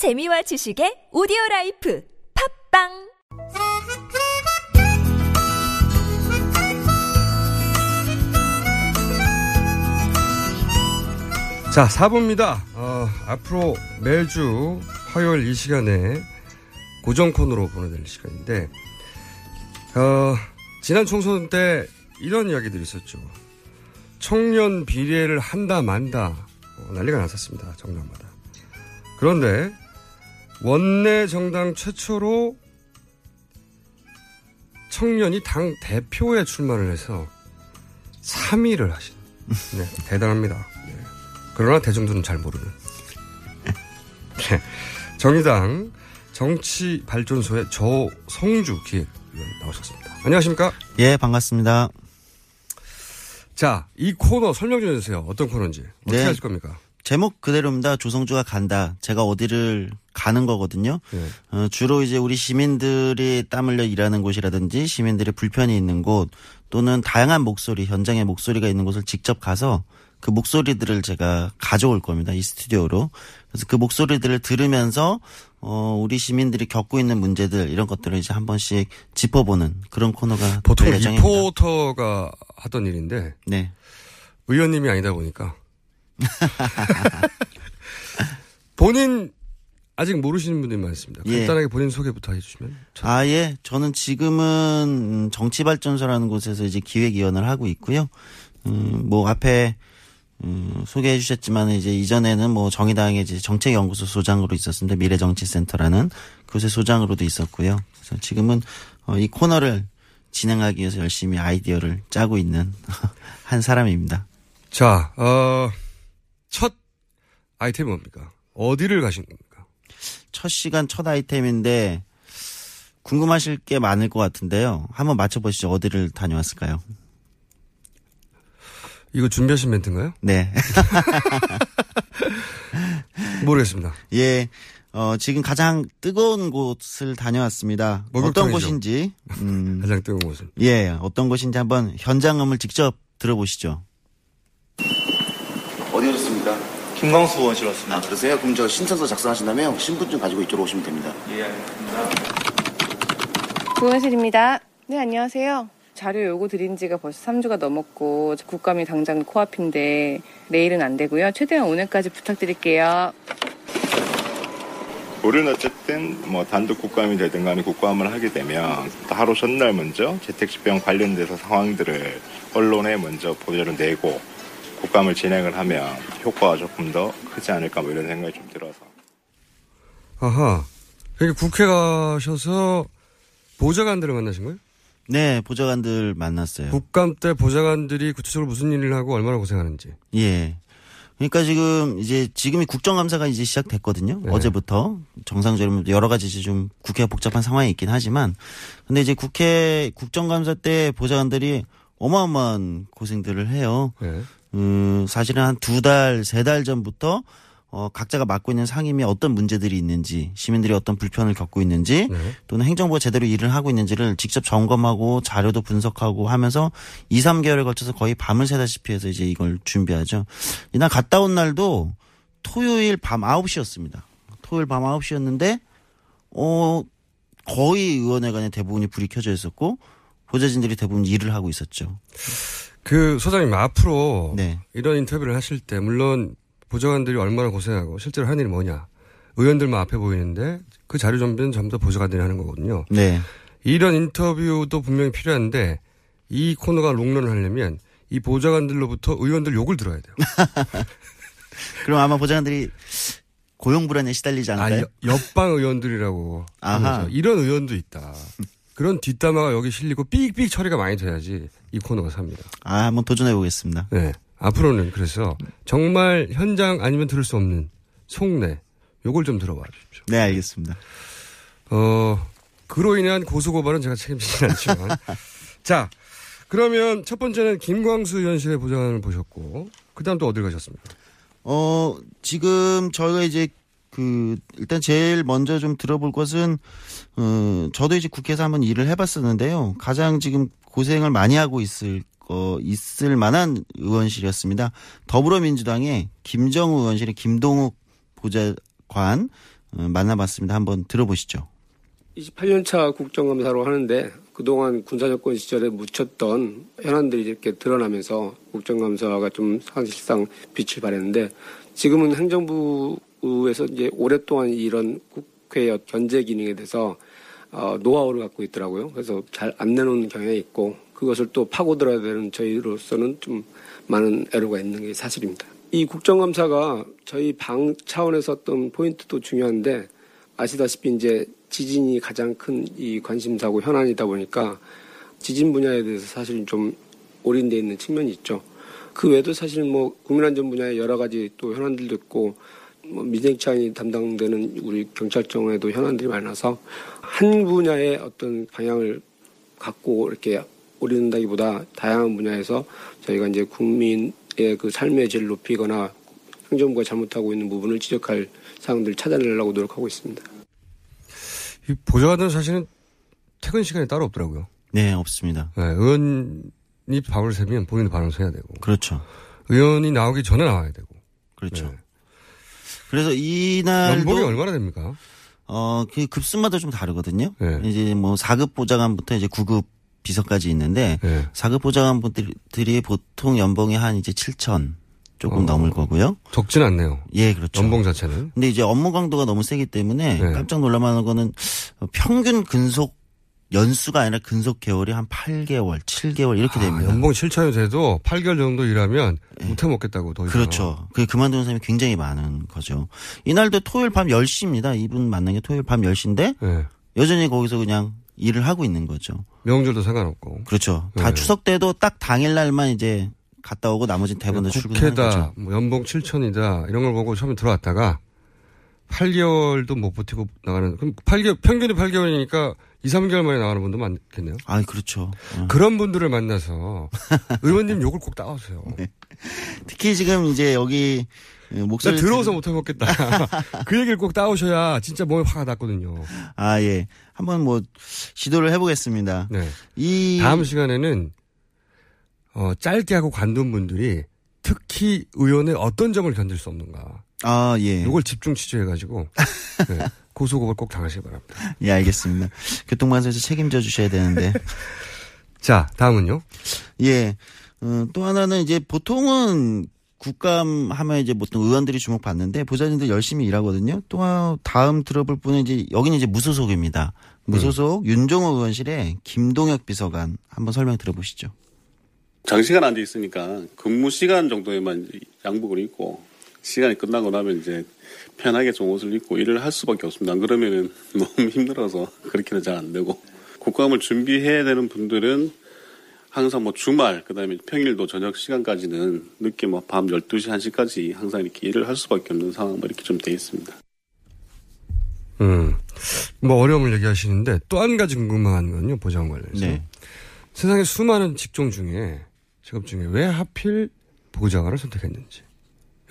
재미와 지식의 오디오 라이프 팟빵 자, 4부입니다. 어, 앞으로 매주 화요일 이 시간에 고정 코너로 보내드릴 시간인데, 어, 지난 총선 때 이런 이야기들이 있었죠. 청년 비례를 한다, 만다, 어, 난리가 났었습니다. 정당마다. 그런데, 원내 정당 최초로 청년이 당 대표에 출마를 해서 3위를 하신. 네, 대단합니다. 네. 그러나 대중들은 잘 모르는. 네. 정의당 정치 발전소의 저성주 기획위원 나오셨습니다. 안녕하십니까? 예, 반갑습니다. 자, 이 코너 설명 좀 해주세요. 어떤 코너인지. 어떻게 네. 하실 겁니까? 제목 그대로입니다. 조성주가 간다. 제가 어디를 가는 거거든요. 네. 어, 주로 이제 우리 시민들이 땀 흘려 일하는 곳이라든지 시민들의 불편이 있는 곳 또는 다양한 목소리, 현장의 목소리가 있는 곳을 직접 가서 그 목소리들을 제가 가져올 겁니다. 이 스튜디오로. 그래서 그 목소리들을 들으면서 어, 우리 시민들이 겪고 있는 문제들 이런 것들을 이제 한 번씩 짚어보는 그런 코너가 보통 될 예정입니다. 리포터가 하던 일인데, 네. 의원님이 아니다 보니까. 본인 아직 모르시는 분들이 많습니다. 예. 간단하게 본인 소개부터 해주시면. 참- 아, 예. 저는 지금은 음, 정치발전소라는 곳에서 이제 기획위원을 하고 있고요. 음, 뭐 앞에 음, 소개해 주셨지만 이제 이전에는 뭐 정의당의 이제 정책연구소 소장으로 있었습니다. 미래정치센터라는 그곳의 소장으로도 있었고요. 그래서 지금은 어, 이 코너를 진행하기 위해서 열심히 아이디어를 짜고 있는 한 사람입니다. 자, 어, 첫 아이템이 뭡니까? 어디를 가신 겁니까? 첫 시간 첫 아이템인데 궁금하실 게 많을 것 같은데요. 한번 맞춰보시죠. 어디를 다녀왔을까요? 이거 준비하신 멘트인가요? 네. 모르겠습니다. 예. 어, 지금 가장 뜨거운 곳을 다녀왔습니다. 어떤. 곳인지, 음, 가장 뜨거운 곳은. 예, 어떤 곳인지 한번 현장음을 직접 들어보시죠. 어디 오셨습니까? 김광수 의원실 왔습니다. 아 그러세요? 그럼 저 신청서 작성하신다면 신분증 가지고 이쪽으로 오시면 됩니다. 예, 알겠습니다. 의원실입니다. 네, 안녕하세요. 자료 요구 드린 지가 벌써 3주가 넘었고 국감이 당장 코앞인데 내일은 안 되고요. 최대한 오늘까지 부탁드릴게요. 우리는 어쨌든 뭐 단독 국감이 되든 간에 국감을 하게 되면 하루 전날 먼저 재택 집행 관련돼서 상황들을 언론에 먼저 보도를 내고 국감을 진행을 하면 효과가 조금 더 크지 않을까 뭐 이런 생각이 좀 들어서 아하. 여기 국회 가셔서 보좌관들을 만나신 거예요? 네, 보좌관들 만났어요. 국감 때 보좌관들이 구체적으로 무슨 일을 하고 얼마나 고생하는지. 예. 그러니까 지금 이제 지금이 국정감사가 이제 시작됐거든요. 네. 어제부터 정상적으로 여러 가지 이제 좀 국회가 복잡한 상황이 있긴 하지만 근데 이제 국회 국정감사 때 보좌관들이 어마어마한 고생들을 해요. 네. 음, 사실은 한 두 달, 세 달 전부터 어, 각자가 맡고 있는 상임위 어떤 문제들이 있는지, 시민들이 어떤 불편을 겪고 있는지, 네. 또는 행정부가 제대로 일을 하고 있는지를 직접 점검하고 자료도 분석하고 하면서 2, 3개월에 걸쳐서 거의 밤을 새다시피 해서 이제 이걸 준비하죠. 이날 갔다 온 날도 토요일 밤 9시였습니다. 토요일 밤 9시였는데, 어, 거의 의원회관에 대부분이 불이 켜져 있었고, 보좌진들이 대부분 일을 하고 있었죠. 그 소장님 앞으로 네. 이런 인터뷰를 하실 때 물론 보좌관들이 얼마나 고생하고 실제로 하는 일이 뭐냐 의원들만 앞에 보이는데 그 자료 준비는 전부 다 보좌관들이 하는 거거든요. 네. 이런 인터뷰도 분명히 필요한데 이 코너가 롱런을 하려면 이 보좌관들로부터 의원들 욕을 들어야 돼요. 그럼 아마 보좌관들이 고용 불안에 시달리지 아, 않을까요? 여- 옆방 의원들이라고. 아하. 이런 의원도 있다. 그런 뒷담화가 여기 실리고 삑삑 처리가 많이 돼야지 이 코너가 삽니다. 아, 한번 도전해 보겠습니다. 네. 앞으로는 그래서 정말 현장 아니면 들을 수 없는 속내 요걸 좀 들어봐 주십시오. 네, 알겠습니다. 어, 그로 인한 고소고발은 제가 책임지진 않지만. 자, 그러면 첫 번째는 김광수 의원실의 보좌관을 보셨고, 그 다음 또 어딜 가셨습니까? 어, 지금 저희가 이제 그 일단 제일 먼저 좀 들어볼 것은 어, 저도 이제 국회에서 한번 일을 해봤었는데요. 가장 지금 고생을 많이 하고 있을 거 있을 만한 의원실이었습니다. 더불어민주당의 김정우 의원실의 김동욱 보좌관 어, 만나봤습니다. 한번 들어보시죠. 28년차 국정감사로 하는데 그동안 군사정권 시절에 묻혔던 현안들이 이렇게 드러나면서 국정감사가 좀 사실상 빛을 발했는데 지금은 행정부 에서 이제 오랫동안 이런 국회의 견제 기능에 대해서 어, 노하우를 갖고 있더라고요. 그래서 잘 안 내놓는 경향이 있고 그것을 또 파고들어야 되는 저희로서는 좀 많은 애로가 있는 게 사실입니다. 이 국정감사가 저희 방 차원에서 어떤 포인트도 중요한데 아시다시피 이제 지진이 가장 큰 이 관심사고 현안이다 보니까 지진 분야에 대해서 사실 좀 올인돼 있는 측면이 있죠. 그 외에도 사실 뭐 국민안전 분야에 여러 가지 또 현안들도 있고 뭐 민생차원이 담당되는 우리 경찰청에도 현안들이 많아서 한 분야의 어떤 방향을 갖고 이렇게 올인다기보다 다양한 분야에서 저희가 이제 국민의 그 삶의 질을 높이거나 행정부가 잘못하고 있는 부분을 지적할 사항들을 찾아내려고 노력하고 있습니다. 이 보좌관들은 사실은 퇴근 시간이 따로 없더라고요. 네, 없습니다. 네, 의원이 밥을 세면 본인도 밥을 세야 되고. 그렇죠. 의원이 나오기 전에 나와야 되고. 그렇죠. 네. 그래서 이날 연봉이 얼마나 됩니까? 어, 그 급수마다 좀 다르거든요. 네. 이제 뭐 4급 보좌관부터 이제 9급 비서까지 있는데 네. 4급 보좌관분들이 보통 연봉이 한 이제 7천 조금 어. 넘을 거고요. 적진 않네요. 예, 그렇죠. 연봉 자체는. 근데 이제 업무 강도가 너무 세기 때문에 네. 깜짝 놀랄만한 거는 평균 근속 연수가 아니라 근속 개월이 한 8개월, 7개월 이렇게 아, 됩니다. 연봉 7천이 돼도 8개월 정도 일하면 못해 먹겠다고 더. 그렇죠. 그 그만두는 사람이 굉장히 많은 거죠. 이날도 토요일 밤 10시입니다. 이분 만난 게 토요일 밤 10시인데 네. 여전히 거기서 그냥 일을 하고 있는 거죠. 명절도 상관없고. 그렇죠. 다 네. 추석 때도 딱 당일 날만 이제 갔다 오고 나머지 대부분 다 출근하는 거죠. 뭐 연봉 7천이다 이런 걸 보고 처음에 들어왔다가 8개월도 못 버티고 나가는 그럼 8개월 평균이 8개월이니까 2, 3개월 만에 나가는 분도 많겠네요. 아, 그렇죠. 어. 그런 분들을 만나서 의원님 욕을 꼭 따오세요. 특히 지금 이제 여기 나 목소리 들어서 못 해 먹겠다. 그 얘기를 꼭 따오셔야 진짜 몸에 화가 났거든요. 아, 예. 한번 뭐 시도를 해보겠습니다. 네. 이 다음 시간에는 어, 짧게 하고 관둔 분들이 특히 의원의 어떤 점을 견딜 수 없는가. 아, 예. 이걸 집중 취재해가지고 네, 고소고발 꼭 당하시기 바랍니다. 예, 알겠습니다. 교통방송에서 책임져 주셔야 되는데. 자, 다음은요. 예. 어, 또 하나는 이제 보통은 국감 하면 이제 보통 의원들이 주목받는데 보좌진들 열심히 일하거든요. 또 하- 다음 들어볼 분은 이제 여기는 이제 무소속입니다. 무소속 윤종호 의원실에 김동혁 비서관 한번 설명 들어보시죠. 장시간 앉아 있으니까 근무 시간 정도에만 양복을 입고 시간이 끝나고 나면 이제 편하게 좀 옷을 입고 일을 할 수밖에 없습니다. 안 그러면은 너무 힘들어서 그렇게는 잘 안 되고 국감을 준비해야 되는 분들은 항상 뭐 주말 그다음에 평일도 저녁 시간까지는 늦게 뭐 밤 12시 1시까지 항상 이렇게 일을 할 수밖에 없는 상황 뭐 이렇게 좀 돼 있습니다. 음, 뭐 어려움을 얘기하시는데 또 한 가지 궁금한 건요, 보장 관련해서. 네. 세상에 수많은 직종 중에, 직업 중에 왜 하필 보좌관을 선택했는지.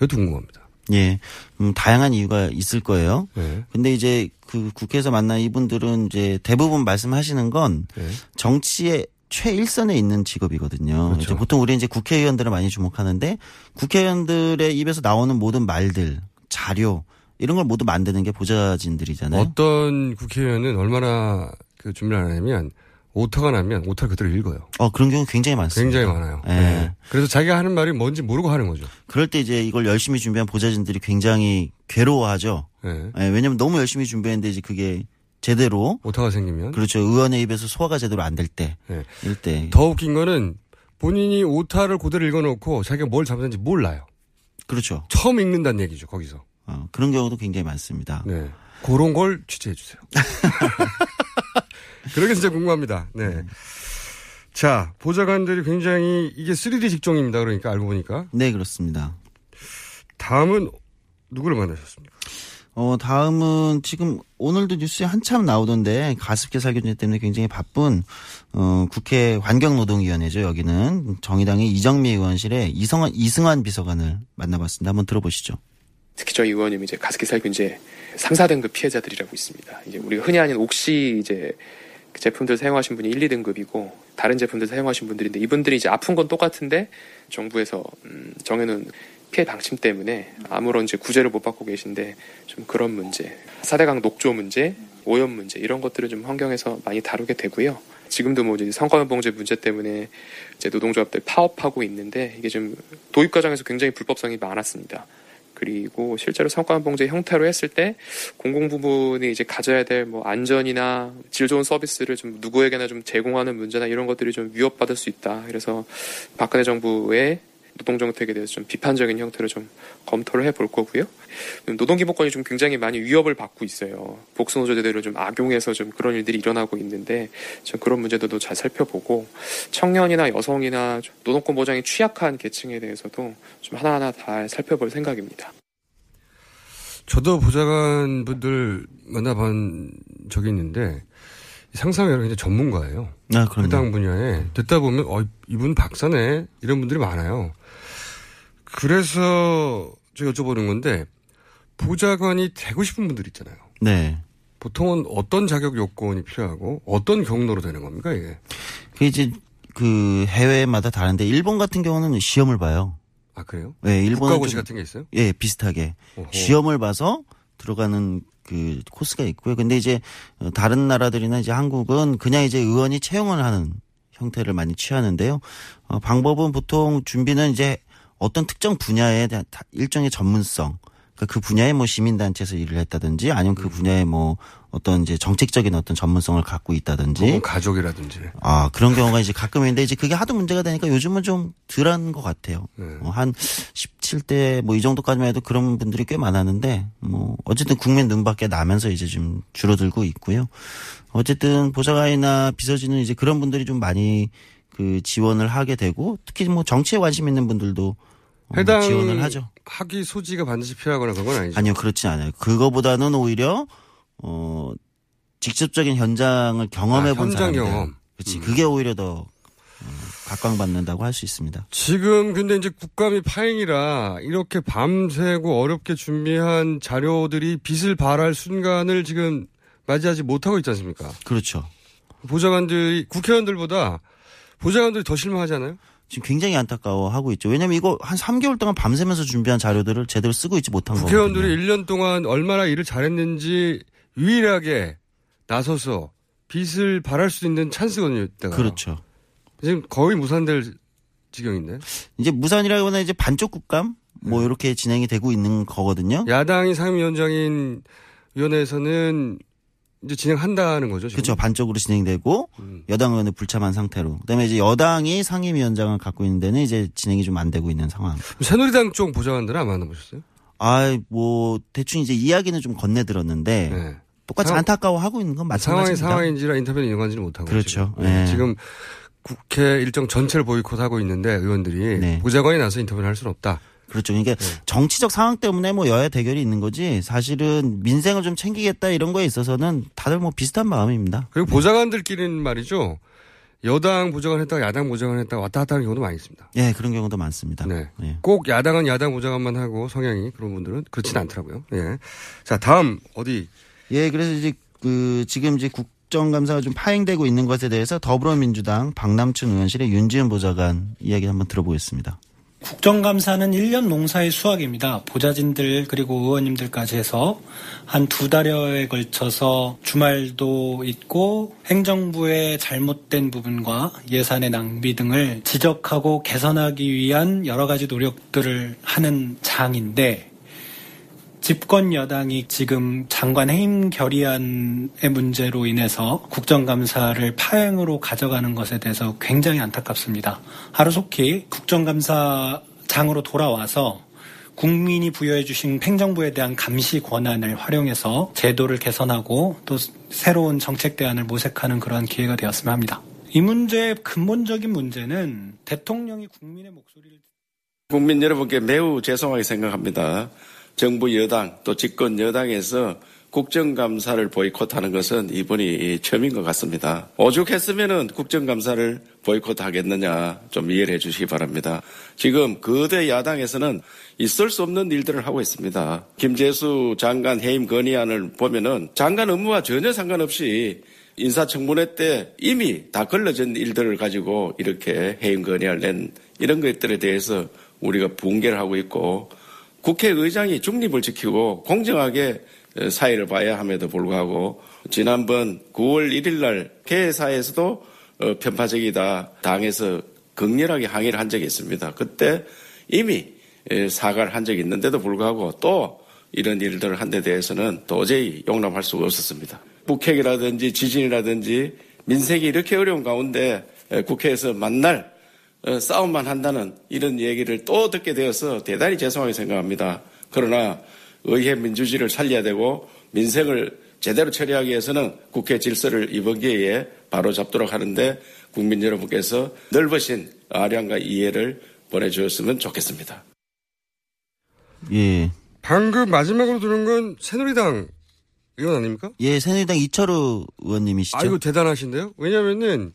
이것도 궁금합니다. 예. 음, 다양한 이유가 있을 거예요. 네. 근데 이제 그 국회에서 만난 이분들은 이제 대부분 말씀하시는 건 네. 정치의 최일선에 있는 직업이거든요. 그렇죠. 보통 우리 이제 국회의원들을 많이 주목하는데 국회의원들의 입에서 나오는 모든 말들, 자료 이런 걸 모두 만드는 게 보좌진들이잖아요. 어떤 국회의원은 얼마나 그 준비를 안 하냐면, 오타가 나면 오타를 그대로 읽어요. 어, 그런 경우 굉장히 많습니다. 굉장히 많아요. 예. 네. 그래서 자기가 하는 말이 뭔지 모르고 하는 거죠. 그럴 때 이제 이걸 열심히 준비한 보좌진들이 굉장히 괴로워하죠. 네. 예, 왜냐면 너무 열심히 준비했는데 이제 그게 제대로 오타가 생기면. 그렇죠. 의원의 입에서 소화가 제대로 안 될 때. 네. 이럴 때. 더 웃긴 거는 본인이 오타를 그대로 읽어 놓고 자기가 뭘 잘못했는지 몰라요. 그렇죠. 처음 읽는다는 얘기죠, 거기서. 어, 그런 경우도 굉장히 많습니다. 네. 그런 걸 취재해 주세요. 그러게 진짜 궁금합니다. 네. 자, 보좌관들이 굉장히 이게 3D 직종입니다. 그러니까 알고 보니까. 네, 그렇습니다. 다음은 누구를 만나셨습니까? 어, 다음은 지금 오늘도 뉴스에 한참 나오던데 가습기 살균제 때문에 굉장히 바쁜 어, 국회 환경노동위원회죠. 여기는 정의당의 이정미 의원실에 이성환 이승환 비서관을 만나봤습니다. 한번 들어보시죠. 특히 저희 의원님이 이제 가습기 살균제 3, 4등급 피해자들이라고 있습니다. 이제 우리가 흔히 아는 옥시 이제 그 제품들 사용하신 분이 1, 2등급이고 다른 제품들 사용하신 분들인데 이분들이 이제 아픈 건 똑같은데 정부에서 음, 정해놓은 피해 방침 때문에 아무런 이제 구제를 못 받고 계신데 좀 그런 문제, 4대강 녹조 문제, 오염 문제 이런 것들을 좀 환경에서 많이 다루게 되고요. 지금도 뭐 이제 성과봉제 문제 때문에 이제 노동조합들 파업하고 있는데 이게 좀 도입 과정에서 굉장히 불법성이 많았습니다. 그리고 실제로 성과봉제 형태로 했을 때 공공 부분이 이제 가져야 될 뭐 안전이나 질 좋은 서비스를 좀 누구에게나 좀 제공하는 문제나 이런 것들이 좀 위협받을 수 있다. 그래서 박근혜 정부의 노동 정책에 대해서 좀 비판적인 형태로 좀 검토를 해볼 거고요. 노동 기본권이 좀 굉장히 많이 위협을 받고 있어요. 복수노조 제도를 좀 악용해서 좀 그런 일들이 일어나고 있는데 좀 그런 문제들도 잘 살펴보고 청년이나 여성이나 좀 노동권 보장이 취약한 계층에 대해서도 좀 하나하나 잘 살펴볼 생각입니다. 저도 보좌관 분들 만나본 적이 있는데 상상이 굉장히 전문가예요. 아. 해당 분야에 듣다 보면 어 이분 박사네 이런 분들이 많아요. 그래서 제가 여쭤보는 건데 보좌관이 되고 싶은 분들 있잖아요. 네. 보통은 어떤 자격 요건이 필요하고 어떤 경로로 되는 겁니까 이게? 그 이제 그 해외마다 다른데 일본 같은 경우는 시험을 봐요. 아 그래요? 네, 일본 국가고시 같은 게 있어요? 예, 비슷하게 오호. 시험을 봐서 들어가는 그 코스가 있고요. 근데 이제 어, 다른 나라들이나 이제 한국은 그냥 이제 의원이 채용을 하는 형태를 많이 취하는데요. 어, 방법은 보통 준비는 이제 어떤 특정 분야에 대한 다- 일정의 전문성, 그러니까 그 분야에 뭐 시민단체에서 일을 했다든지 아니면 음. 그 분야에 뭐 어떤 이제 정책적인 어떤 전문성을 갖고 있다든지 가족이라든지. 아, 그런 경우가 이제 가끔 있는데 이제 그게 하도 문제가 되니까 요즘은 좀 덜한 것 같아요. 네. 어, 한 17대 뭐 이 정도까지만 해도 그런 분들이 꽤 많았는데 뭐 어쨌든 국민 눈밖에 나면서 이제 좀 줄어들고 있고요. 어쨌든 보좌관이나 비서진은 이제 그런 분들이 좀 많이 그 지원을 하게 되고 특히 뭐 정치에 관심 있는 분들도 어, 해당 지원을 하죠. 학위 소지가 반드시 필요하거나 그런 건 아니죠. 아니요, 그렇지 않아요. 그거보다는 오히려 어 직접적인 현장을 경험해 아, 본 현장 사람들. 경험. 그렇지. 그게 오히려 더 어, 각광받는다고 할 수 있습니다. 지금 근데 이제 국감이 파행이라 이렇게 밤새고 어렵게 준비한 자료들이 빛을 발할 순간을 지금 맞이하지 못하고 있지 않습니까? 그렇죠. 보좌관들이 국회의원들보다 보좌관들이 더 실망하잖아요. 지금 굉장히 안타까워하고 있죠. 왜냐면 이거 한 3개월 동안 밤새면서 준비한 자료들을 제대로 쓰고 있지 못한 거거든요. 국회의원들이 1년 동안 얼마나 일을 잘했는지 유일하게 나서서 빛을 발할 수 있는 찬스거든요. 이때가. 그렇죠. 지금 거의 무산될 지경인데. 이제 무산이라거나 이제 반쪽 국감 네. 뭐 이렇게 진행이 되고 있는 거거든요. 야당이 상임위원장인 위원회에서는 이제 진행한다는 거죠. 지금? 그렇죠. 반쪽으로 진행되고 음. 여당 의원은 불참한 상태로. 그다음에 이제 여당이 상임위원장을 갖고 있는 데는 이제 진행이 좀 안 되고 있는 상황. 새누리당 쪽 보좌관들은 안 만나보셨어요? 아, 뭐 대충 이제 이야기는 좀 건네 들었는데 네. 똑같이 상황- 안타까워하고 있는 건 상황이 마찬가지입니다. 상황인지라 인터뷰는 이용하지는 못하고 그렇죠. 지금, 네. 지금 국회 일정 전체를 보이콧하고 있는데 의원들이 네. 보좌관이 나서 인터뷰를 할 수는 없다. 그렇죠. 그러니까 네. 정치적 상황 때문에 뭐 여야 대결이 있는 거지 사실은 민생을 좀 챙기겠다 이런 거에 있어서는 다들 뭐 비슷한 마음입니다. 그리고 보좌관들끼리는 말이죠. 여당 보좌관 했다가 야당 보좌관 했다가 왔다 갔다 하는 경우도 많이 있습니다. 예, 그런 경우도 많습니다. 네. 예. 꼭 야당은 야당 보좌관만 하고 성향이 그런 분들은 그렇진 않더라고요. 예. 자, 다음 어디 예, 그래서 이제 그 지금 이제 국정감사가 좀 파행되고 있는 것에 대해서 더불어민주당 박남춘 의원실의 윤지은 보좌관 이야기 한번 들어보겠습니다. 국정감사는 1년 농사의 수확입니다. 보좌진들 그리고 의원님들까지 해서 한 두 달여에 걸쳐서 주말도 있고 행정부의 잘못된 부분과 예산의 낭비 등을 지적하고 개선하기 위한 여러 가지 노력들을 하는 장인데 집권 여당이 지금 장관 해임 결의안의 문제로 인해서 국정감사를 파행으로 가져가는 것에 대해서 굉장히 안타깝습니다. 하루속히 국정감사장으로 돌아와서 국민이 부여해 주신 행정부에 대한 감시 권한을 활용해서 제도를 개선하고 또 새로운 정책 대안을 모색하는 그러한 기회가 되었으면 합니다. 이 문제의 근본적인 문제는 대통령이 국민의 목소리를 국민 여러분께 매우 죄송하게 생각합니다. 정부 여당 또 집권 여당에서 국정감사를 보이콧하는 것은 이번이 처음인 것 같습니다. 오죽했으면은 국정감사를 보이콧하겠느냐 좀 이해를 해주시기 바랍니다. 지금 거대 야당에서는 있을 수 없는 일들을 하고 있습니다. 김재수 장관 해임 건의안을 보면은 장관 업무와 전혀 상관없이 인사청문회 때 이미 다 걸러진 일들을 가지고 이렇게 해임 건의를 낸 이런 것들에 대해서 우리가 붕괴를 하고 있고 국회의장이 중립을 지키고 공정하게 사회를 봐야 함에도 불구하고 지난번 9월 1일 날 개회사에서도 어, 편파적이다 당에서 극렬하게 항의를 한 적이 있습니다. 그때 이미 사과를 한 적이 있는데도 불구하고 또 이런 일들을 한 데 대해서는 도저히 용납할 수가 없었습니다. 북핵이라든지 지진이라든지 민생이 이렇게 어려운 가운데 국회에서 만날 어, 싸움만 한다는 이런 얘기를 또 듣게 되어서 대단히 죄송하게 생각합니다. 그러나 의회 민주주의를 살려야 되고 민생을 제대로 처리하기 위해서는 국회 질서를 이번 기회에 바로 잡도록 하는데 국민 여러분께서 넓으신 아량과 이해를 보내주셨으면 좋겠습니다. 예. 방금 마지막으로 들은 건 새누리당 의원 아닙니까? 예, 새누리당 이철우 의원님이시죠? 아, 이거 대단하신데요? 왜냐면은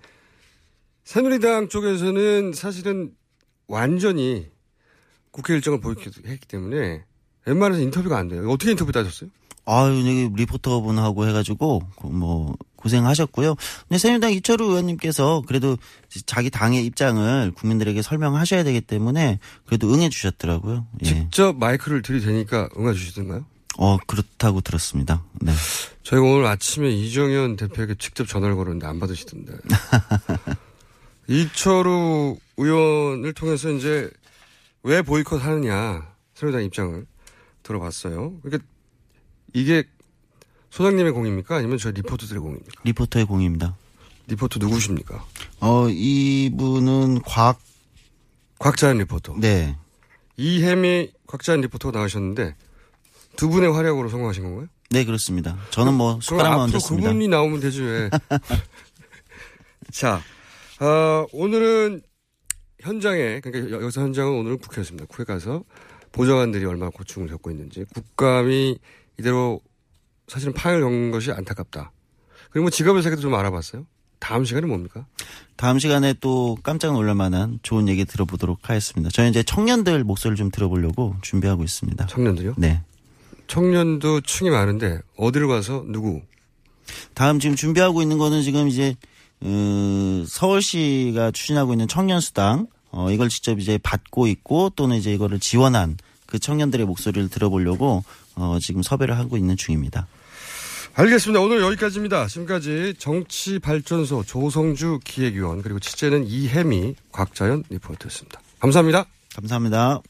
새누리당 쪽에서는 사실은 완전히 국회 일정을 보이콧했기 때문에 웬만해서 인터뷰가 안 돼요. 어떻게 인터뷰 따졌어요? 아유, 여기 리포터분하고 해가지고, 뭐, 고생하셨고요. 근데 새누리당 이철우 의원님께서 그래도 자기 당의 입장을 국민들에게 설명하셔야 되기 때문에 그래도 응해주셨더라고요. 예. 직접 마이크를 들이대니까 응해주시던가요? 어, 그렇다고 들었습니다. 네. 저희가 오늘 아침에 이정현 대표에게 직접 전화를 걸었는데 안 받으시던데. 이철우 의원을 통해서 이제 왜 보이콧 하느냐, 새누리당 입장을 들어봤어요. 그러니까 이게 소장님의 공입니까? 아니면 저희 리포터들의 공입니까? 리포터의 공입니다. 리포터 누구십니까? 어, 이분은 곽. 곽자연 리포터. 네. 이혜미 곽자연 리포터가 나가셨는데 두 분의 활약으로 성공하신 건가요? 네, 그렇습니다. 저는 뭐 숟가락만 얹었습니다. 그분이 나오면 되지 왜. 자, 어, 오늘은 현장에, 그러니까 여기서 현장은 오늘은 국회였습니다. 국회 가서 보좌관들이 얼마나 고충을 겪고 있는지, 국감이 이대로 사실은 겪는 것이 안타깝다. 그리고 뭐 직업의 세계도 좀 알아봤어요. 다음 시간이 뭡니까? 다음 시간에 또 깜짝 놀랄 만한 좋은 얘기 들어보도록 하겠습니다. 저희 이제 청년들 목소리를 좀 들어보려고 준비하고 있습니다. 청년들요? 네. 청년도 층이 많은데 어디로 가서 누구? 다음 지금 준비하고 있는 거는 지금 이제 어, 서울시가 추진하고 있는 청년수당 어, 이걸 직접 이제 받고 있고 또는 이제 이거를 지원한 그 청년들의 목소리를 들어보려고 어, 지금 섭외를 하고 있는 중입니다. 알겠습니다. 오늘 여기까지입니다. 지금까지 정치발전소 조성주 기획위원 그리고 취재는 이혜미 곽자연 리포터였습니다. 감사합니다. 감사합니다.